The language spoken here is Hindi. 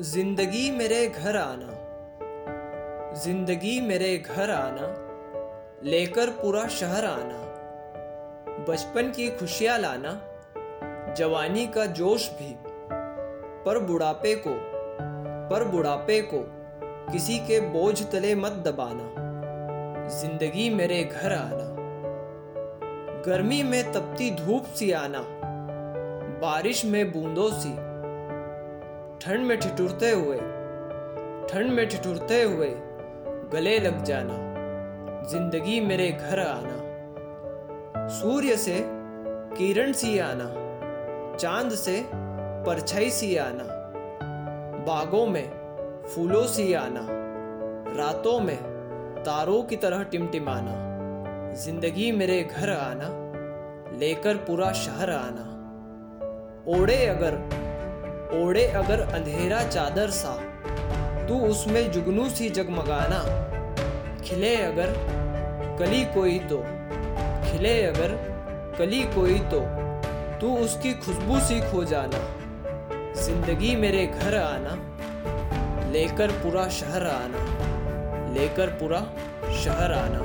ज़िंदगी मेरे घर आना। ज़िंदगी मेरे घर आना, लेकर पूरा शहर आना। बचपन की खुशियाँ लाना, जवानी का जोश भी। पर बुढ़ापे को, पर बुढ़ापे को किसी के बोझ तले मत दबाना। ज़िंदगी मेरे घर आना। गर्मी में तपती धूप सी आना, बारिश में बूंदों सी। ठंड में ठिठुरते हुए, ठंड में ठिठुरते हुए गले लग जाना, ज़िंदगी मेरे घर आना, सूर्य से किरण सी आना, चाँद से परछाई सी आना, बागों में फूलों सी आना, रातों में तारों की तरह टिमटिमाना, ज़िंदगी मेरे घर आना, लेकर पूरा शहर आना ओढ़े अगर ओढ़े अगर अंधेरा चादर सा, तू उसमें जुगनू सी जगमगाना। खिले अगर कली कोई तो खिले अगर कली कोई तो तू उसकी खुशबू सी खो जाना। ज़िंदगी मेरे घर आना, लेकर पूरा शहर आना, लेकर पूरा शहर आना।